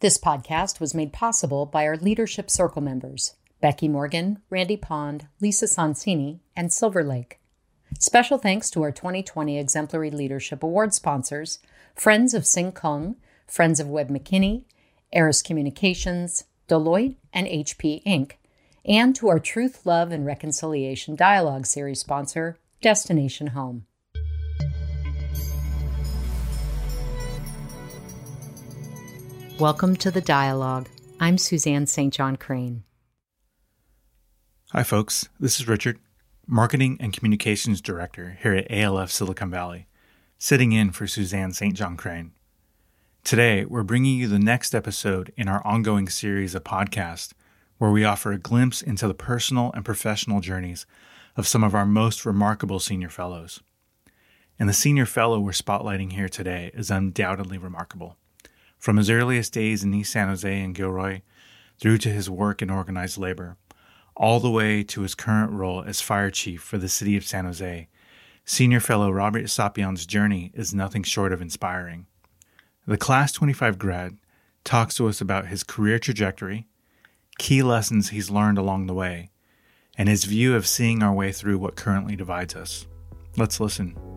This podcast was made possible by our Leadership Circle members Becky Morgan, Randy Pond, Lisa Sonsini, and Silver Lake. Special thanks to our 2020 Exemplary Leadership Award sponsors Friends of Sing Kung, Friends of Webb McKinney, Eris Communications, Deloitte, and HP Inc., and to our Truth, Love, and Reconciliation Dialogue Series sponsor, Destination Home. Welcome to the dialogue. I'm Suzanne St. John Crane. Hi, folks. This is Richard, Marketing and Communications Director here at ALF Silicon Valley, sitting in for Suzanne St. John Crane. Today, we're bringing you the next episode in our ongoing series of podcasts where we offer a glimpse into the personal and professional journeys of some of our most remarkable senior fellows. And the senior fellow we're spotlighting here today is undoubtedly remarkable. From his earliest days in East San Jose and Gilroy, through to his work in organized labor, all the way to his current role as fire chief for the city of San Jose, senior fellow Robert Sapien's journey is nothing short of inspiring. The Class 25 grad talks to us about his career trajectory, key lessons he's learned along the way, and his view of seeing our way through what currently divides us. Let's listen.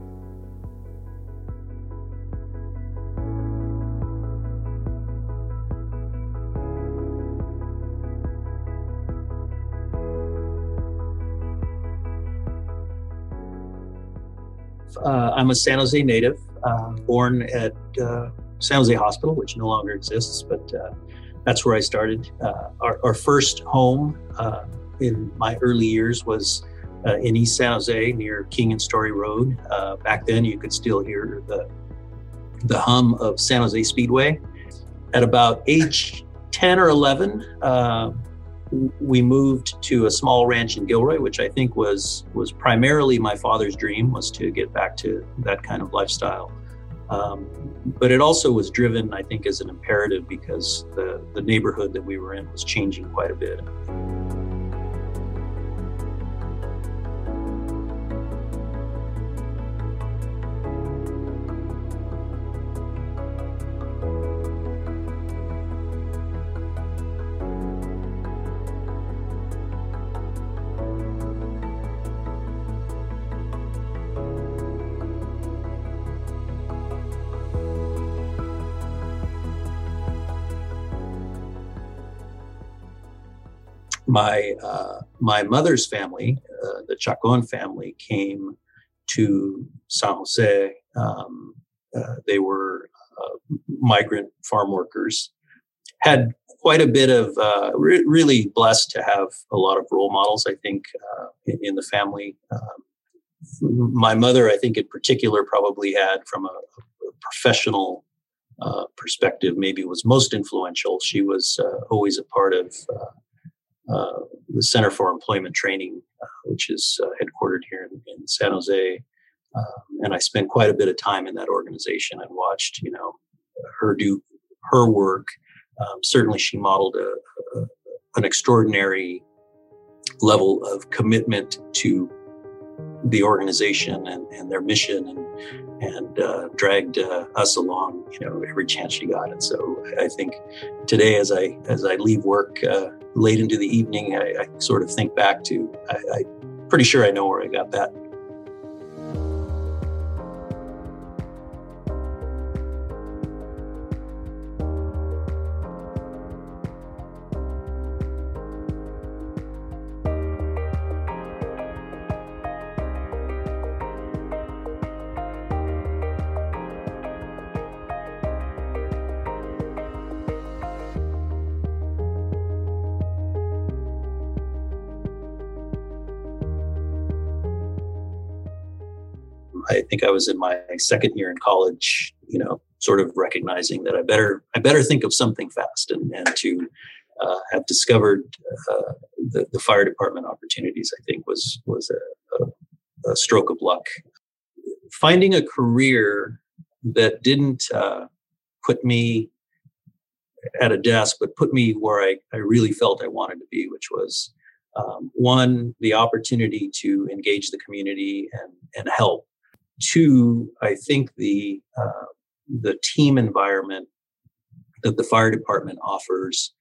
Uh, I'm a San Jose native, uh, born at uh, San Jose Hospital, which no longer exists, but uh, that's where I started. Uh, our, our, first home in my early years was in East San Jose near King and Story Road. back then, you could still hear the the hum of San Jose Speedway. At about age 10 or 11, we moved to a small ranch in Gilroy, which I think was was primarily my father's dream was to get back to that kind of lifestyle. Um, but it also was driven, I think, as an imperative because the the neighborhood that we were in was changing quite a bit. My uh, my mother's family, uh, the Chacon family, came to San Jose. Um, uh, they were uh, migrant farm workers. Had quite a bit of uh, re- really blessed to have a lot of role models. I think uh, in, in, the family. Um, my mother, I think in particular, probably had from a, a professional perspective, maybe was most influential. She was always a part of the Center for Employment Training, uh, which is uh, headquartered here in, in San Jose. Um, and I spent quite a bit of time in that organization and watched, you know, her do her work. Um, certainly, she modeled a, a, an extraordinary level of commitment to the organization and, and their mission and and uh, dragged uh, us along you know every chance she got and so I think today as I as I leave work uh, late into the evening I, I, sort of think back to I, I'm pretty sure I know where I got that I think I was in my second year in college, you know, sort of recognizing that I better I better think of something fast and, and to uh, have discovered uh, the, the, fire department opportunities. I think was was a, a, a, stroke of luck. Finding a career that didn't uh, put me at a desk, but put me where I, I really felt I wanted to be, which was um, one, the opportunity to engage the community and, and help Two, I think the uh, the team environment that the fire department offers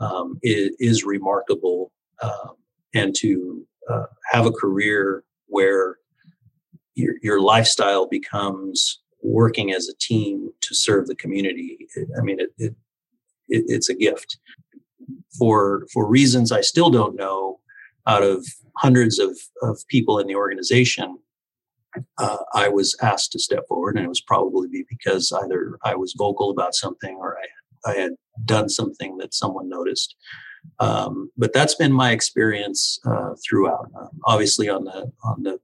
um, is, is, remarkable. Um, and to uh, have a career where your, your lifestyle becomes working as a team to serve the community. I mean, it, it, it, it's a gift. For for reasons I still don't know, out of hundreds of, of people in the organization, uh, I was asked to step forward, and it was probably because either I was vocal about something or I, I had done something that someone noticed. Um, but that's been my experience uh, throughout. Um, obviously, on the on the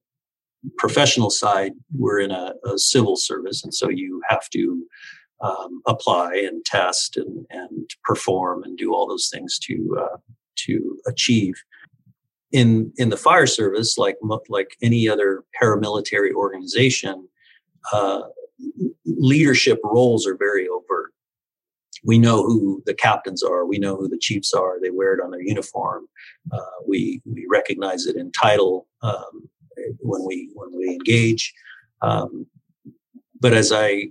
professional side, we're in a, a civil service, and so you have to um, apply and test and, and perform and do all those things to uh, to achieve. In in the fire service, like like any other paramilitary organization, uh, leadership roles are very overt. We know who the captains are. We know who the chiefs are. They wear it on their uniform. Uh, we we recognize it in title. Um, when we when we engage. Um, but as I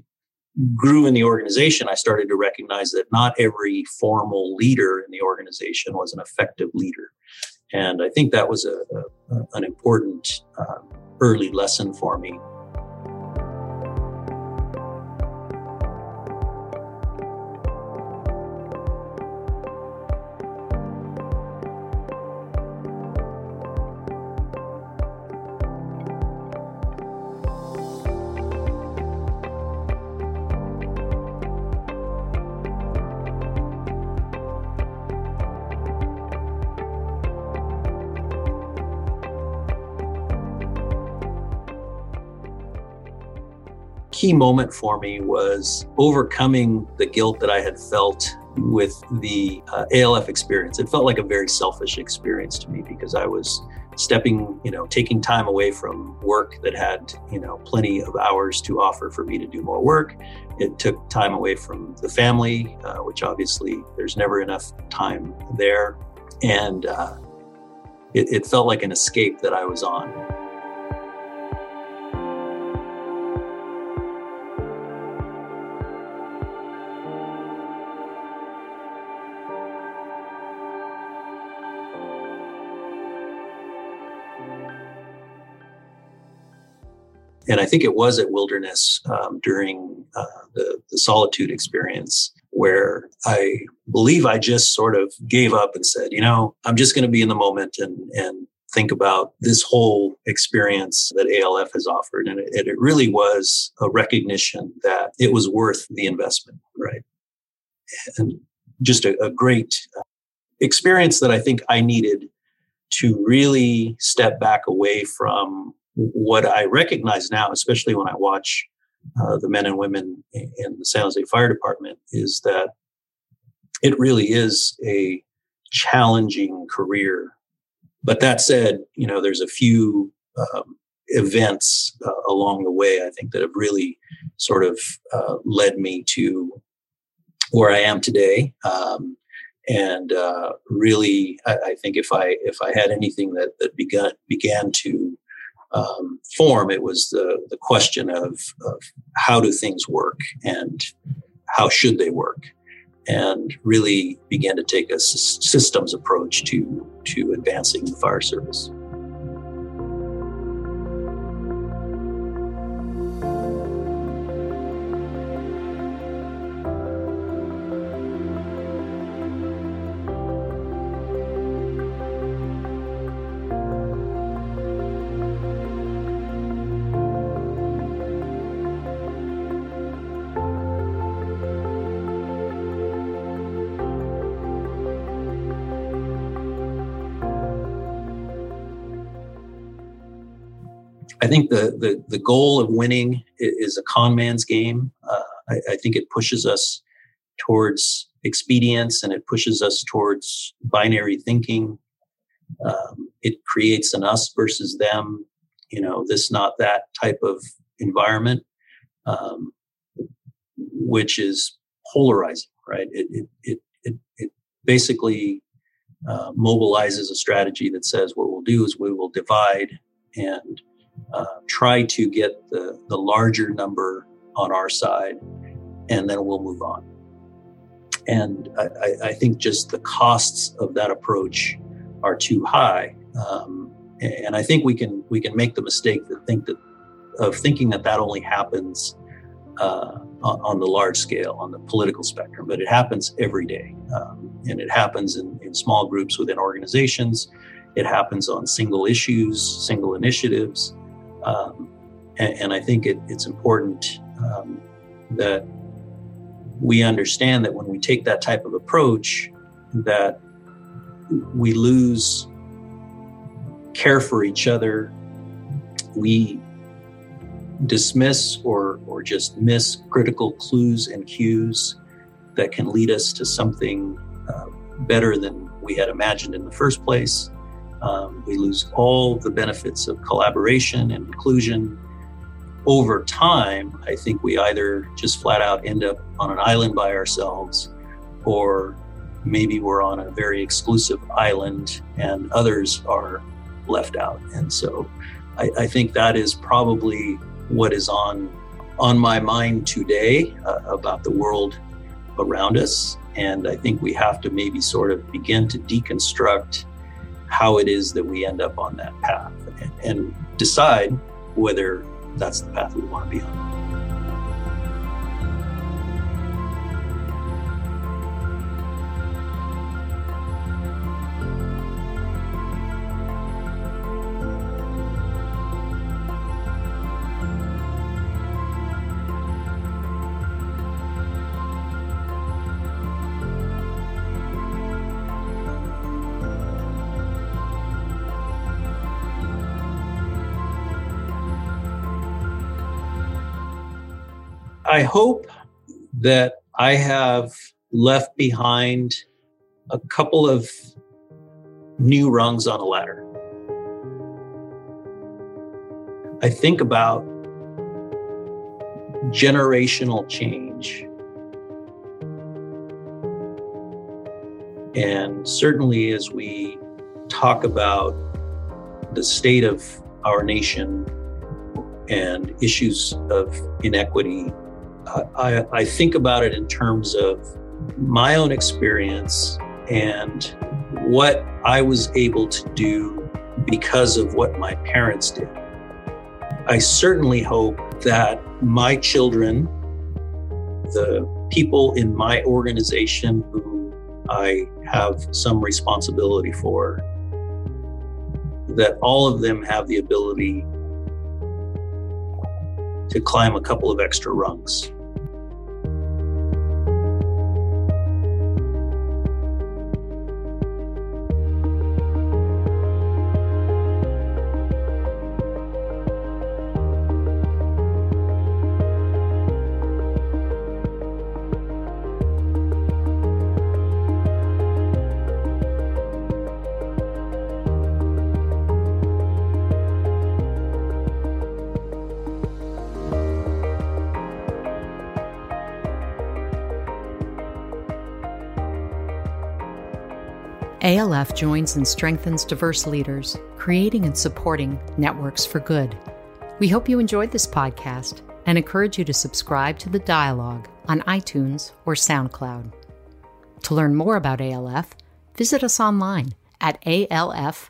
grew in the organization, I started to recognize that not every formal leader in the organization was an effective leader, and I think that was a, a an important uh, early lesson for me. Key moment for me was overcoming the guilt that I had felt with the uh, ALF experience. It felt like a very selfish experience to me because I was stepping, you know, taking time away from work that had, you know, plenty of hours to offer for me to do more work. It took time away from the family, uh, which obviously there's never enough time there. And uh, it, it felt like an escape that I was on. And I think it was at Wilderness um, during uh, the, the solitude experience where I believe I just sort of gave up and said, you know, I'm just going to be in the moment and and think about this whole experience that ALF has offered, and it, it really was a recognition that it was worth the investment, right? And just a, a great uh, experience that I think I needed to really step back away from what I recognize now, especially when I watch uh, the men and women in the San Jose Fire Department, is that it really is a challenging career. But that said, you know, there's a few um, events uh, along the way I think that have really sort of uh, led me to where I am today. Um, and uh, really, I, I, think if I if I had anything that that began began to um, form, it was the, the question of, of how do things work and how should they work, and really began to take a systems approach to, to advancing the fire service. I think the, the, the goal of winning is a con man's game. Uh, I, I, think it pushes us towards expedience and it pushes us towards binary thinking. Um, it creates an us versus them, you know, this, not that type of environment, um, which is polarizing, right? It, it, it, it, it basically uh, mobilizes a strategy that says what we'll do is we will divide and uh, try to get the, the larger number on our side, and then we'll move on. and I, I, think just the costs of that approach are too high. Um, and I think we can we can make the mistake that think that of thinking that that only happens uh, on the large scale on the political spectrum, but it happens every day, um, and it happens in, in small groups within organizations. It happens on single issues, single initiatives, um, and, and, I think it, it's important um, that we understand that when we take that type of approach, that we lose care for each other. We dismiss or, or just miss critical clues and cues that can lead us to something uh, better than we had imagined in the first place. Um, we lose all the benefits of collaboration and inclusion over time, I think we either just flat out end up on an island by ourselves, or maybe we're on a very exclusive island and others are left out. And so I, I think that is probably what is on on my mind today uh, about the world around us. And I think we have to maybe sort of begin to deconstruct how it is that we end up on that path and, decide whether that's the path we want to be on. I hope that I have left behind a couple of new rungs on a ladder. I think about generational change. And certainly, as we talk about the state of our nation and issues of inequity I, I think about it in terms of my own experience and what I was able to do because of what my parents did. I certainly hope that my children, the people in my organization who I have some responsibility for, that all of them have the ability to climb a couple of extra rungs. ALF joins and strengthens diverse leaders, creating and supporting networks for good. We hope you enjoyed this podcast and encourage you to subscribe to the dialogue on iTunes or SoundCloud. To learn more about ALF, visit us online at alfsv.org.